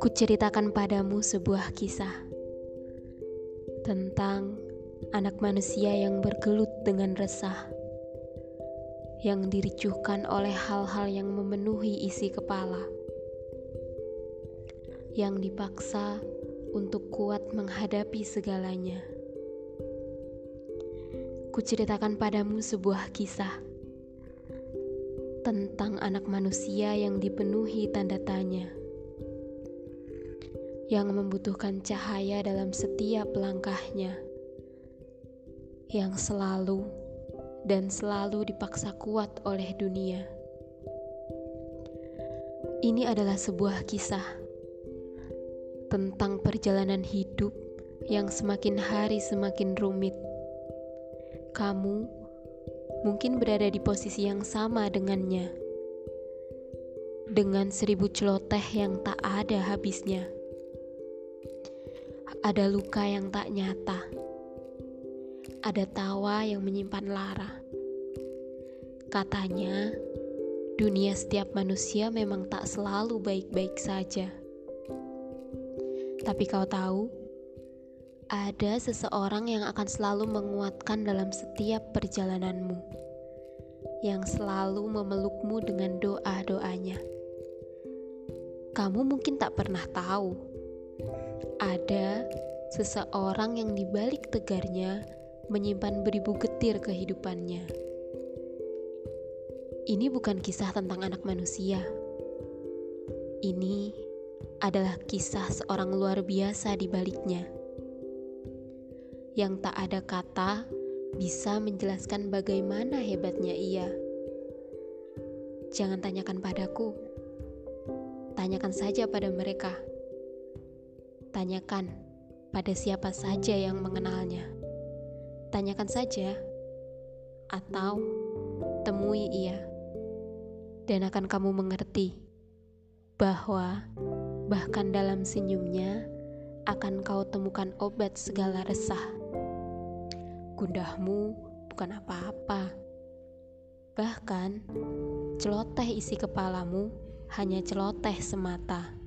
Kuceritakan padamu sebuah kisah tentang anak manusia yang bergelut dengan resah, yang diricuhkan oleh hal-hal yang memenuhi isi kepala, yang dipaksa untuk kuat menghadapi segalanya. Kuceritakan padamu sebuah kisah tentang anak manusia yang dipenuhi tanda tanya, yang membutuhkan cahaya dalam setiap langkahnya, yang selalu dan selalu dipaksa kuat oleh dunia. Ini adalah sebuah kisah tentang perjalanan hidup yang semakin hari semakin rumit. Kamu mungkin berada di posisi yang sama dengannya, dengan seribu celoteh yang tak ada habisnya. Ada luka yang tak nyata, ada tawa yang menyimpan lara. Katanya, dunia setiap manusia memang tak selalu baik-baik saja. Tapi kau tahu, ada seseorang yang akan selalu menguatkan dalam setiap perjalananmu, yang selalu memelukmu dengan doa-doanya. Kamu mungkin tak pernah tahu, ada seseorang yang di balik tegarnya menyimpan beribu getir kehidupannya. Ini bukan kisah tentang anak manusia. Ini adalah kisah seorang luar biasa di baliknya. Yang tak ada kata bisa menjelaskan bagaimana hebatnya ia. Jangan tanyakan padaku. Tanyakan saja pada mereka. Tanyakan pada siapa saja yang mengenalnya. Tanyakan saja atau temui ia. Dan akan kamu mengerti bahwa bahkan dalam senyumnya akan kau temukan obat segala resah. Gundahmu bukan apa-apa. Bahkan, celoteh isi kepalamu hanya celoteh semata.